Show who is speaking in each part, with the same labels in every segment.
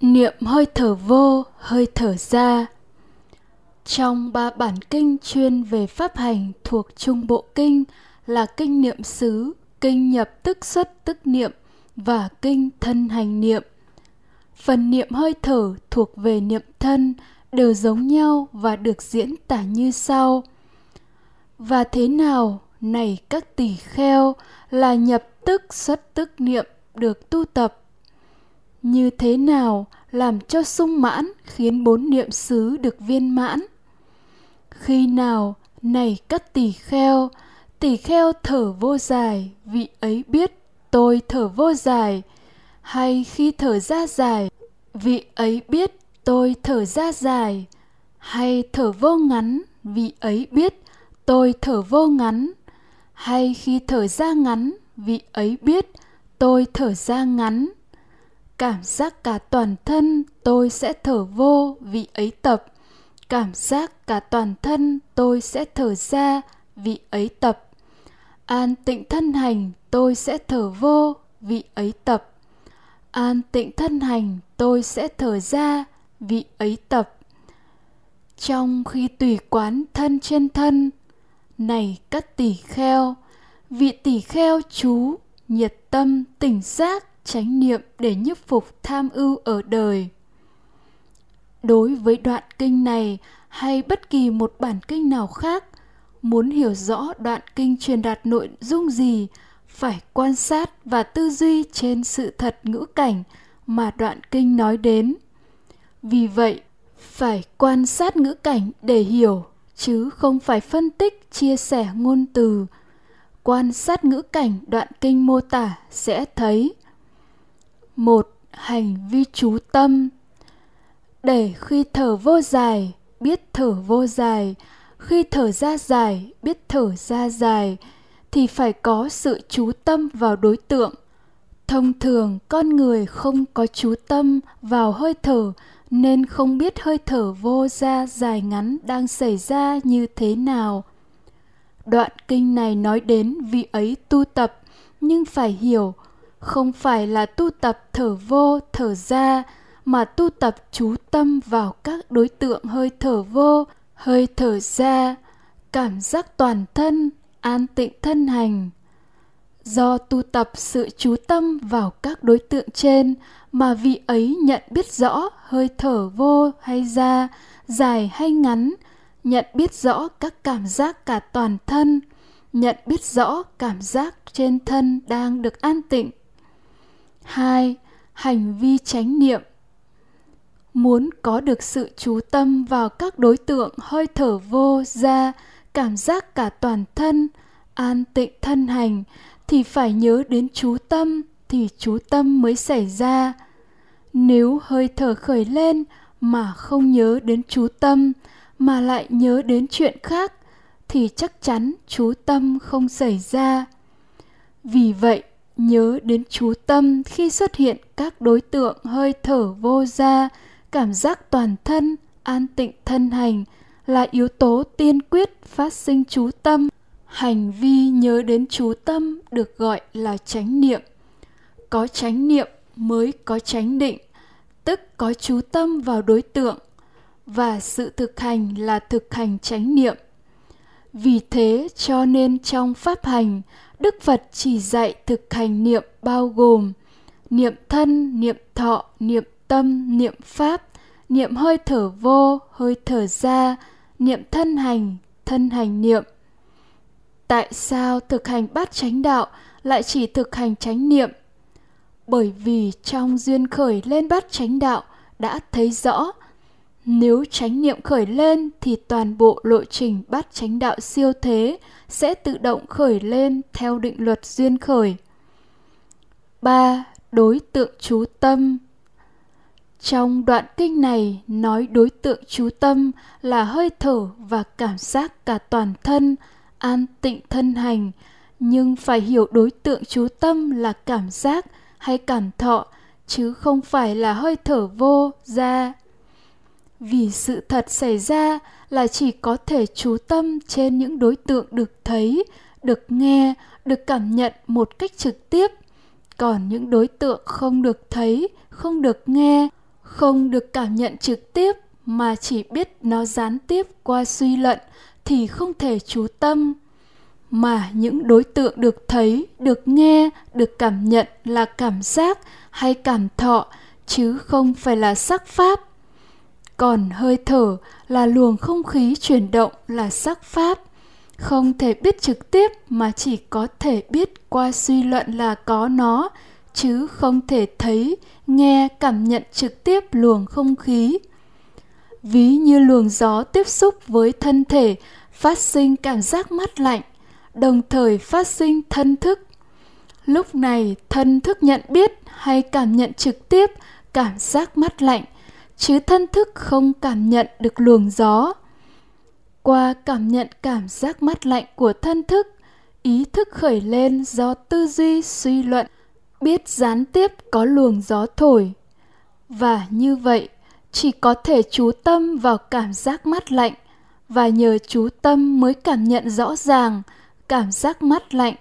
Speaker 1: Niệm hơi thở vô, hơi thở ra Trong ba bản kinh chuyên về pháp hành thuộc Trung Bộ Kinh là Kinh Niệm xứ, Kinh Nhập Tức Xuất Tức Niệm và Kinh Thân Hành Niệm. Phần niệm hơi thở thuộc về niệm thân đều giống nhau và được diễn tả như sau. Và thế nào, này các tỷ kheo, là nhập tức xuất tức niệm được tu tập như thế nào làm cho sung mãn khiến bốn niệm xứ được viên mãn? Khi nào này các tỳ kheo tỳ kheo thở vô dài, vị ấy biết tôi thở vô dài. Hay khi thở ra dài, vị ấy biết tôi thở ra dài. Hay thở vô ngắn, vị ấy biết tôi thở vô ngắn. Hay khi thở ra ngắn, vị ấy biết tôi thở ra ngắn cảm giác cả toàn thân tôi sẽ thở vô vị ấy tập. Cảm giác cả toàn thân tôi sẽ thở ra vị ấy tập. An tịnh thân hành, tôi sẽ thở vô vị ấy tập. An tịnh thân hành, tôi sẽ thở ra vị ấy tập. Trong khi tùy quán thân trên thân, này các tỷ kheo, vị tỷ kheo chú nhiệt tâm tỉnh giác chánh niệm để nhiếp phục tham ưu ở đời. Đối với đoạn kinh này hay bất kỳ một bản kinh nào khác, muốn hiểu rõ đoạn kinh truyền đạt nội dung gì, phải quan sát và tư duy trên sự thật ngữ cảnh mà đoạn kinh nói đến. Vì vậy, phải quan sát ngữ cảnh để hiểu, chứ không phải phân tích, chia sẻ ngôn từ. Quan sát ngữ cảnh đoạn kinh mô tả sẽ thấy một hành vi chú tâm. Để khi thở vô dài, biết thở vô dài. Khi thở ra dài, biết thở ra dài. Thì phải có sự chú tâm vào đối tượng. Thông thường, con người không có chú tâm vào hơi thở, nên không biết hơi thở vô ra dài ngắn đang xảy ra như thế nào. Đoạn kinh này nói đến vị ấy tu tập, nhưng phải hiểu không phải là tu tập thở vô, thở ra, mà tu tập chú tâm vào các đối tượng hơi thở vô, hơi thở ra, cảm giác toàn thân, an tịnh thân hành. Do tu tập sự chú tâm vào các đối tượng trên mà vị ấy nhận biết rõ hơi thở vô hay ra, dài hay ngắn, nhận biết rõ các cảm giác cả toàn thân, nhận biết rõ cảm giác trên thân đang được an tịnh. 2. Hành vi chánh niệm Muốn có được sự chú tâm vào các đối tượng hơi thở vô ra, cảm giác cả toàn thân, an tịnh thân hành thì phải nhớ đến chú tâm thì chú tâm mới xảy ra. Nếu hơi thở khởi lên mà không nhớ đến chú tâm mà lại nhớ đến chuyện khác thì chắc chắn chú tâm không xảy ra. Vì vậy, nhớ đến chú tâm khi xuất hiện các đối tượng hơi thở vô ra cảm giác toàn thân, an tịnh thân hành là yếu tố tiên quyết phát sinh chú tâm. Hành vi nhớ đến chú tâm được gọi là chánh niệm. Có chánh niệm mới có chánh định, tức có chú tâm vào đối tượng. Và sự thực hành là thực hành chánh niệm vì thế cho nên trong pháp hành Đức Phật chỉ dạy thực hành niệm bao gồm niệm thân, niệm thọ, niệm tâm, niệm pháp, niệm hơi thở vô, hơi thở ra, niệm thân hành, thân hành niệm. Tại sao thực hành bát chánh đạo lại chỉ thực hành chánh niệm? Bởi vì trong duyên khởi lên bát chánh đạo đã thấy rõ nếu chánh niệm khởi lên thì toàn bộ lộ trình bát chánh đạo siêu thế sẽ tự động khởi lên theo định luật duyên khởi. 3. Đối tượng chú tâm Trong đoạn kinh này nói đối tượng chú tâm là hơi thở và cảm giác cả toàn thân, an tịnh thân hành, nhưng phải hiểu đối tượng chú tâm là cảm giác hay cảm thọ chứ không phải là hơi thở vô ra vì sự thật xảy ra là chỉ có thể chú tâm trên những đối tượng được thấy, được nghe, được cảm nhận một cách trực tiếp. Còn những đối tượng không được thấy, không được nghe, không được cảm nhận trực tiếp mà chỉ biết nó gián tiếp qua suy luận thì không thể chú tâm. Mà những đối tượng được thấy, được nghe, được cảm nhận là cảm giác hay cảm thọ, chứ không phải là sắc pháp còn hơi thở là luồng không khí chuyển động là sắc pháp. Không thể biết trực tiếp mà chỉ có thể biết qua suy luận là có nó, chứ không thể thấy, nghe, cảm nhận trực tiếp luồng không khí. Ví như luồng gió tiếp xúc với thân thể, phát sinh cảm giác mát lạnh, đồng thời phát sinh thân thức. Lúc này, thân thức nhận biết hay cảm nhận trực tiếp cảm giác mát lạnh chứ thân thức không cảm nhận được luồng gió. Qua cảm nhận cảm giác mát lạnh của thân thức, ý thức khởi lên do tư duy, suy luận, biết gián tiếp có luồng gió thổi. Và như vậy, chỉ có thể chú tâm vào cảm giác mát lạnh và nhờ chú tâm mới cảm nhận rõ ràng cảm giác mát lạnh,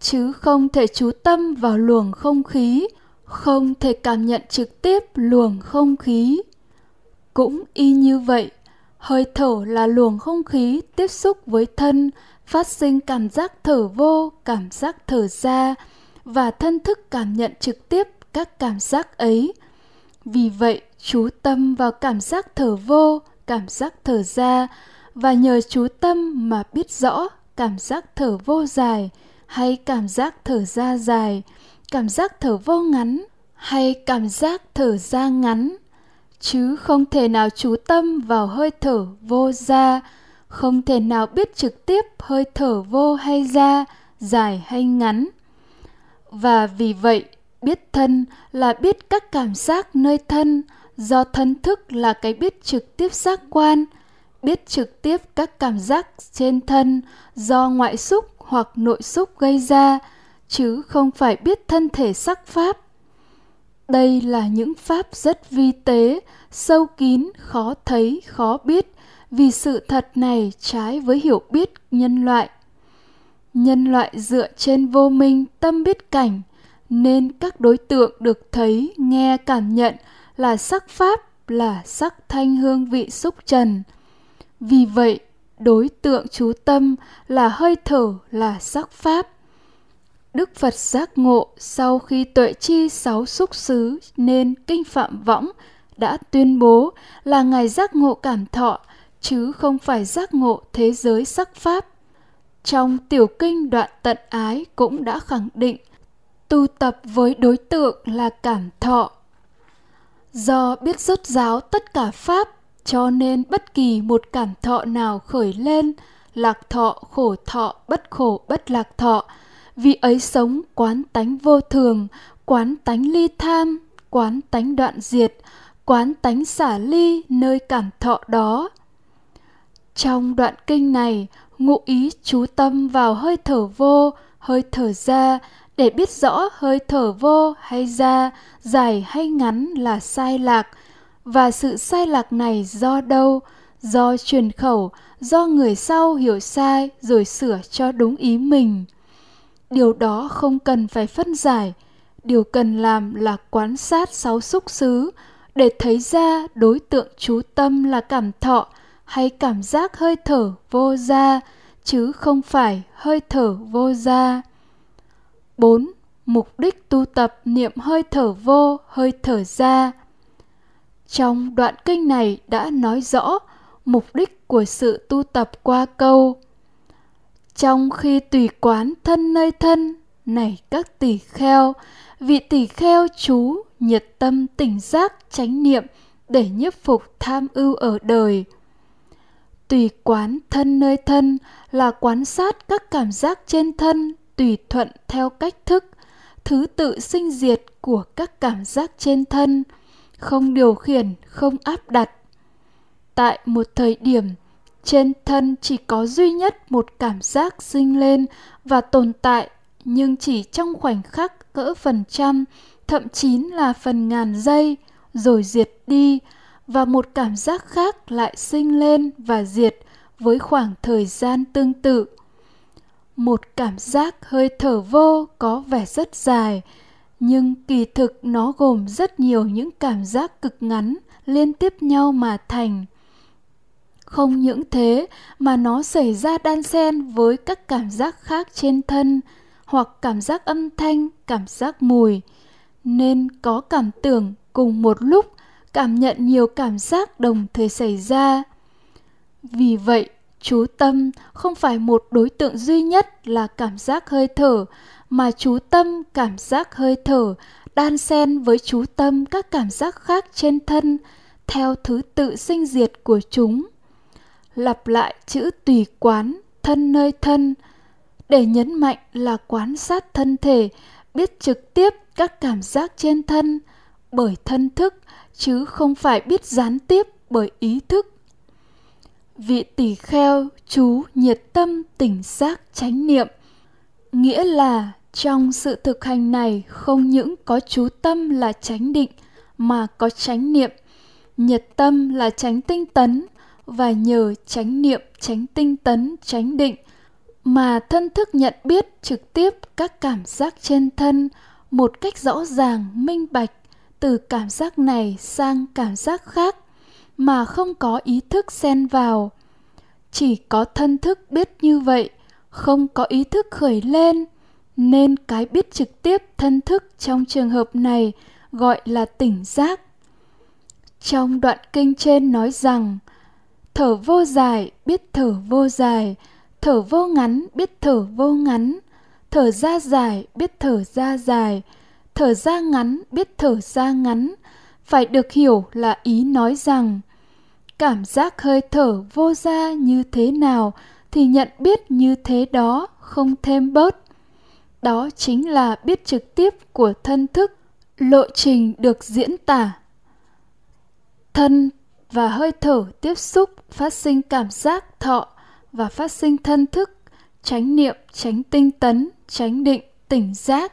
Speaker 1: chứ không thể chú tâm vào luồng không khí, không thể cảm nhận trực tiếp luồng không khí cũng y như vậy, hơi thở là luồng không khí tiếp xúc với thân, phát sinh cảm giác thở vô, cảm giác thở ra, và thân thức cảm nhận trực tiếp các cảm giác ấy. Vì vậy, chú tâm vào cảm giác thở vô, cảm giác thở ra, và nhờ chú tâm mà biết rõ cảm giác thở vô dài hay cảm giác thở ra dài, cảm giác thở vô ngắn hay cảm giác thở ra ngắn chứ không thể nào chú tâm vào hơi thở vô ra không thể nào biết trực tiếp hơi thở vô hay ra dài hay ngắn. Và vì vậy, biết thân là biết các cảm giác nơi thân, do thân thức là cái biết trực tiếp giác quan, biết trực tiếp các cảm giác trên thân do ngoại xúc hoặc nội xúc gây ra, chứ không phải biết thân thể sắc pháp đây là những pháp rất vi tế, sâu kín, khó thấy, khó biết. Vì sự thật này trái với hiểu biết nhân loại. Nhân loại dựa trên vô minh, tâm biết cảnh, nên các đối tượng được thấy, nghe, cảm nhận là sắc pháp, là sắc thanh hương vị xúc trần. Vì vậy, đối tượng chú tâm là hơi thở, là sắc pháp. Đức Phật giác ngộ sau khi tuệ chi sáu xúc xứ nên kinh phạm võng đã tuyên bố là Ngài giác ngộ cảm thọ chứ không phải giác ngộ thế giới sắc pháp. Trong tiểu kinh đoạn tận ái cũng đã khẳng định tu tập với đối tượng là cảm thọ. Do biết rốt ráo tất cả pháp cho nên bất kỳ một cảm thọ nào khởi lên, lạc thọ, khổ thọ, bất khổ, bất lạc thọ, vì ấy sống quán tánh vô thường, quán tánh ly tham, quán tánh đoạn diệt, quán tánh xả ly nơi cảm thọ đó. Trong đoạn kinh này, ngụ ý chú tâm vào hơi thở vô, hơi thở ra để biết rõ hơi thở vô hay ra, dài hay ngắn là sai lạc, và sự sai lạc này do đâu? Do truyền khẩu, do người sau hiểu sai rồi sửa cho đúng ý mình điều đó không cần phải phân giải điều cần làm là quan sát sáu xúc xứ để thấy ra đối tượng chú tâm là cảm thọ hay cảm giác hơi thở vô ra chứ không phải hơi thở vô ra 4. Mục đích tu tập niệm hơi thở vô, hơi thở ra. Trong đoạn kinh này đã nói rõ mục đích của sự tu tập qua câu trong khi tùy quán thân nơi thân, này các tỷ kheo, vị tỷ kheo chú nhiệt tâm tỉnh giác chánh niệm để nhiếp phục tham ưu ở đời. Tùy quán thân nơi thân là quán sát các cảm giác trên thân tùy thuận theo cách thức, thứ tự sinh diệt của các cảm giác trên thân, không điều khiển, không áp đặt. Tại một thời điểm trên thân chỉ có duy nhất một cảm giác sinh lên và tồn tại, nhưng chỉ trong khoảnh khắc cỡ phần trăm, thậm chí là phần ngàn giây, rồi diệt đi và một cảm giác khác lại sinh lên và diệt với khoảng thời gian tương tự. Một cảm giác hơi thở vô có vẻ rất dài, nhưng kỳ thực nó gồm rất nhiều những cảm giác cực ngắn liên tiếp nhau mà thành không những thế, mà nó xảy ra đan xen với các cảm giác khác trên thân, hoặc cảm giác âm thanh, cảm giác mùi. Nên có cảm tưởng cùng một lúc, cảm nhận nhiều cảm giác đồng thời xảy ra. Vì vậy, chú tâm không phải một đối tượng duy nhất là cảm giác hơi thở, mà chú tâm cảm giác hơi thở, đan xen với chú tâm các cảm giác khác trên thân, theo thứ tự sinh diệt của chúng lặp lại chữ tùy quán, thân nơi thân, để nhấn mạnh là quan sát thân thể, biết trực tiếp các cảm giác trên thân bởi thân thức, chứ không phải biết gián tiếp bởi ý thức. Vị tỷ kheo chú nhiệt tâm tỉnh giác chánh niệm, nghĩa là trong sự thực hành này không những có chú tâm là chánh định mà có chánh niệm. Nhiệt tâm là chánh tinh tấn và nhờ chánh niệm, chánh tinh tấn, chánh định mà thân thức nhận biết trực tiếp các cảm giác trên thân một cách rõ ràng, minh bạch, từ cảm giác này sang cảm giác khác mà không có ý thức xen vào. Chỉ có thân thức biết như vậy, không có ý thức khởi lên, nên cái biết trực tiếp thân thức trong trường hợp này gọi là tỉnh giác. Trong đoạn kinh trên nói rằng thở vô dài, biết thở vô dài. Thở vô ngắn, biết thở vô ngắn. Thở ra dài, biết thở ra dài. Thở ra ngắn, biết thở ra ngắn. Phải được hiểu là ý nói rằng, cảm giác hơi thở vô ra như thế nào thì nhận biết như thế đó không thêm bớt. Đó chính là biết trực tiếp của thân thức, lộ trình được diễn tả. Thân và hơi thở tiếp xúc, phát sinh cảm giác thọ và phát sinh thân thức tránh niệm tránh tinh tấn tránh định, tỉnh giác.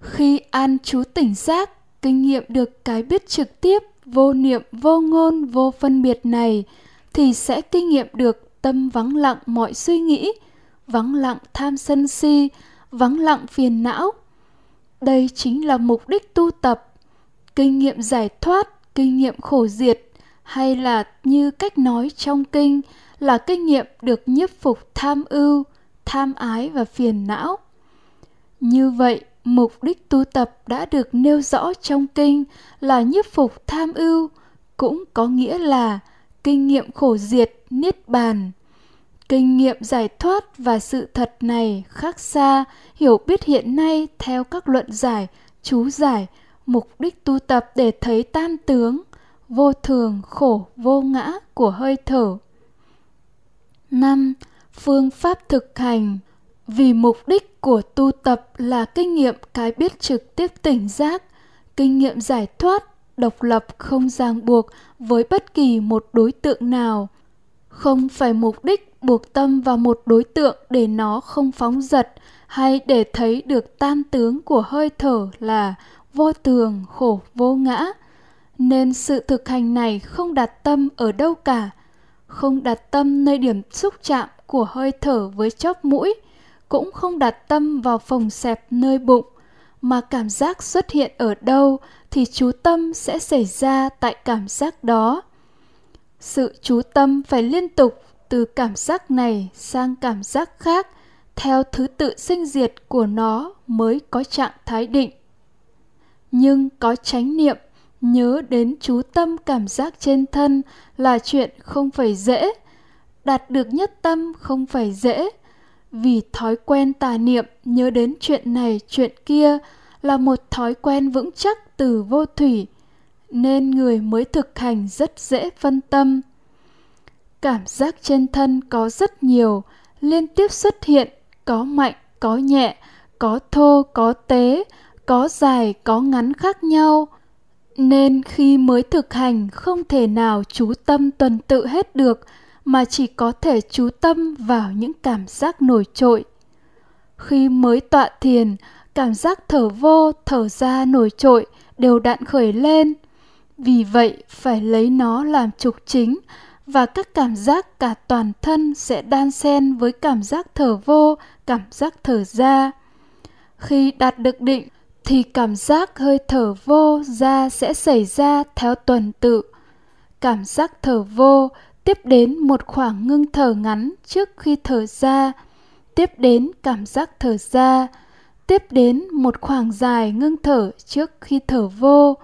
Speaker 1: Khi an chú tỉnh giác, kinh nghiệm được cái biết trực tiếp, vô niệm, vô ngôn, vô phân biệt này, thì sẽ kinh nghiệm được tâm vắng lặng mọi suy nghĩ, vắng lặng tham sân si, vắng lặng phiền não. Đây chính là mục đích tu tập, kinh nghiệm giải thoát kinh nghiệm khổ diệt hay là như cách nói trong kinh là kinh nghiệm được nhiếp phục tham ưu, tham ái và phiền não. Như vậy, mục đích tu tập đã được nêu rõ trong kinh là nhiếp phục tham ưu, cũng có nghĩa là kinh nghiệm khổ diệt, niết bàn. Kinh nghiệm giải thoát và sự thật này khác xa, hiểu biết hiện nay theo các luận giải, chú giải mục đích tu tập để thấy tam tướng vô thường khổ vô ngã của hơi thở 5. Phương pháp thực hành Vì mục đích của tu tập là kinh nghiệm cái biết trực tiếp tỉnh giác, kinh nghiệm giải thoát, độc lập không ràng buộc với bất kỳ một đối tượng nào. Không phải mục đích buộc tâm vào một đối tượng để nó không phóng dật hay để thấy được tam tướng của hơi thở là vô tường khổ, vô ngã. Nên sự thực hành này không đặt tâm ở đâu cả, không đặt tâm nơi điểm xúc chạm của hơi thở với chóp mũi, cũng không đặt tâm vào phòng xẹp nơi bụng, mà cảm giác xuất hiện ở đâu thì chú tâm sẽ xảy ra tại cảm giác đó. Sự chú tâm phải liên tục từ cảm giác này sang cảm giác khác theo thứ tự sinh diệt của nó mới có trạng thái định. Nhưng có chánh niệm, nhớ đến chú tâm cảm giác trên thân là chuyện không phải dễ. Đạt được nhất tâm không phải dễ. Vì thói quen tà niệm, nhớ đến chuyện này, chuyện kia là một thói quen vững chắc từ vô thủy, nên người mới thực hành rất dễ phân tâm. Cảm giác trên thân có rất nhiều, liên tiếp xuất hiện, có mạnh, có nhẹ, có thô, có tế có dài, có ngắn khác nhau, nên khi mới thực hành không thể nào chú tâm tuần tự hết được, mà chỉ có thể chú tâm vào những cảm giác nổi trội. Khi mới tọa thiền, cảm giác thở vô, thở ra nổi trội đều đặn khởi lên. Vì vậy, phải lấy nó làm trục chính và các cảm giác cả toàn thân sẽ đan xen với cảm giác thở vô, cảm giác thở ra. Khi đạt được định thì cảm giác hơi thở vô ra sẽ xảy ra theo tuần tự. Cảm giác thở vô tiếp đến một khoảng ngưng thở ngắn trước khi thở ra, tiếp đến cảm giác thở ra, tiếp đến một khoảng dài ngưng thở trước khi thở vô,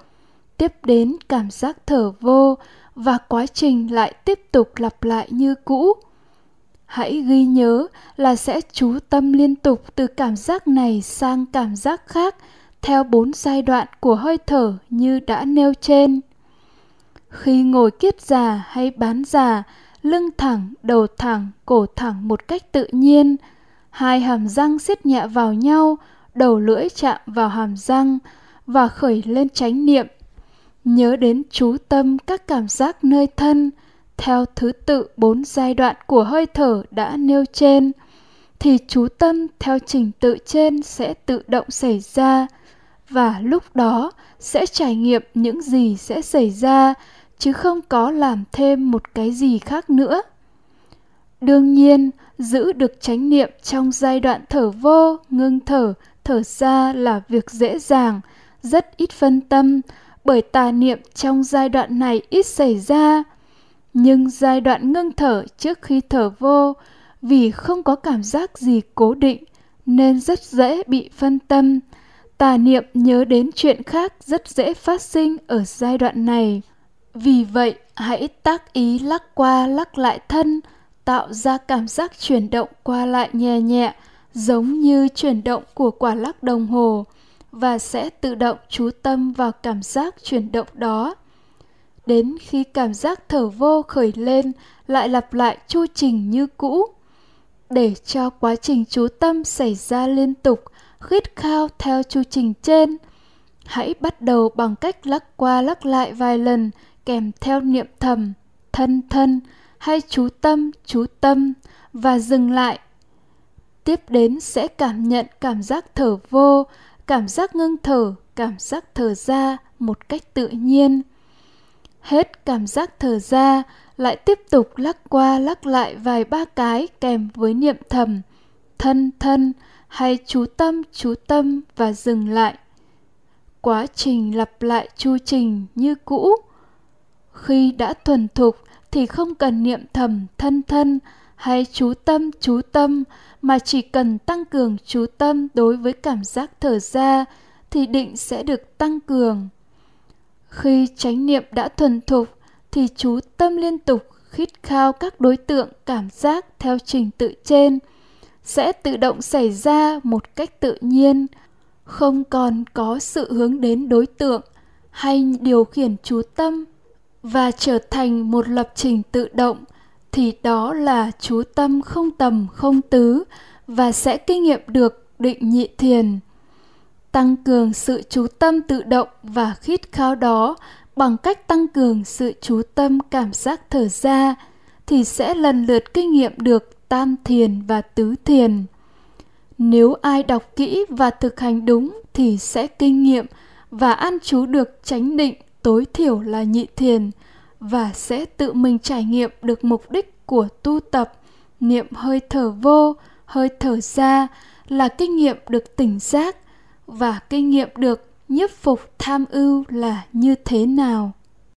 Speaker 1: tiếp đến cảm giác thở vô và quá trình lại tiếp tục lặp lại như cũ. Hãy ghi nhớ là sẽ chú tâm liên tục từ cảm giác này sang cảm giác khác theo bốn giai đoạn của hơi thở như đã nêu trên. Khi ngồi kiết già hay bán già, lưng thẳng, đầu thẳng, cổ thẳng một cách tự nhiên, hai hàm răng siết nhẹ vào nhau, đầu lưỡi chạm vào hàm răng và khởi lên chánh niệm. Nhớ đến chú tâm các cảm giác nơi thân theo thứ tự bốn giai đoạn của hơi thở đã nêu trên thì chú tâm theo trình tự trên sẽ tự động xảy ra và lúc đó sẽ trải nghiệm những gì sẽ xảy ra, chứ không có làm thêm một cái gì khác nữa. Đương nhiên, giữ được chánh niệm trong giai đoạn thở vô, ngưng thở thở ra là việc dễ dàng, rất ít phân tâm, bởi tà niệm trong giai đoạn này ít xảy ra. Nhưng giai đoạn ngưng thở trước khi thở vô, vì không có cảm giác gì cố định, nên rất dễ bị phân tâm tà niệm nhớ đến chuyện khác rất dễ phát sinh ở giai đoạn này. Vì vậy, hãy tác ý lắc qua lắc lại thân, tạo ra cảm giác chuyển động qua lại nhẹ nhẹ, giống như chuyển động của quả lắc đồng hồ, và sẽ tự động chú tâm vào cảm giác chuyển động đó. Đến khi cảm giác thở vô khởi lên, lại lặp lại chu trình như cũ. Để cho quá trình chú tâm xảy ra liên tục khít khao theo chu trình trên. Hãy bắt đầu bằng cách lắc qua lắc lại vài lần, kèm theo niệm thầm, thân thân, hay chú tâm chú tâm, và dừng lại. Tiếp đến sẽ cảm nhận cảm giác thở vô, cảm giác ngưng thở, cảm giác thở ra một cách tự nhiên. Hết cảm giác thở ra, lại tiếp tục lắc qua lắc lại vài ba cái kèm với niệm thầm, thân thân hay chú tâm chú tâm và dừng lại. Quá trình lặp lại chu trình như cũ. Khi đã thuần thục thì không cần niệm thầm thân thân. Hay chú tâm chú tâm mà chỉ cần tăng cường chú tâm đối với cảm giác thở ra thì định sẽ được tăng cường. Khi chánh niệm đã thuần thục thì chú tâm liên tục khít khao các đối tượng cảm giác theo trình tự trên sẽ tự động xảy ra một cách tự nhiên, không còn có sự hướng đến đối tượng hay điều khiển chú tâm và trở thành một lập trình tự động, thì đó là chú tâm không tầm, không tứ và sẽ kinh nghiệm được định nhị thiền. Tăng cường sự chú tâm tự động và khít khao đó bằng cách tăng cường sự chú tâm cảm giác thở ra thì sẽ lần lượt kinh nghiệm được tam thiền và tứ thiền. Nếu ai đọc kỹ và thực hành đúng thì sẽ kinh nghiệm và ăn chú được chánh định, tối thiểu là nhị thiền và sẽ tự mình trải nghiệm được mục đích của tu tập. Niệm hơi thở vô, hơi thở ra là kinh nghiệm được tỉnh giác và kinh nghiệm được nhiếp phục tham ưu là như thế nào.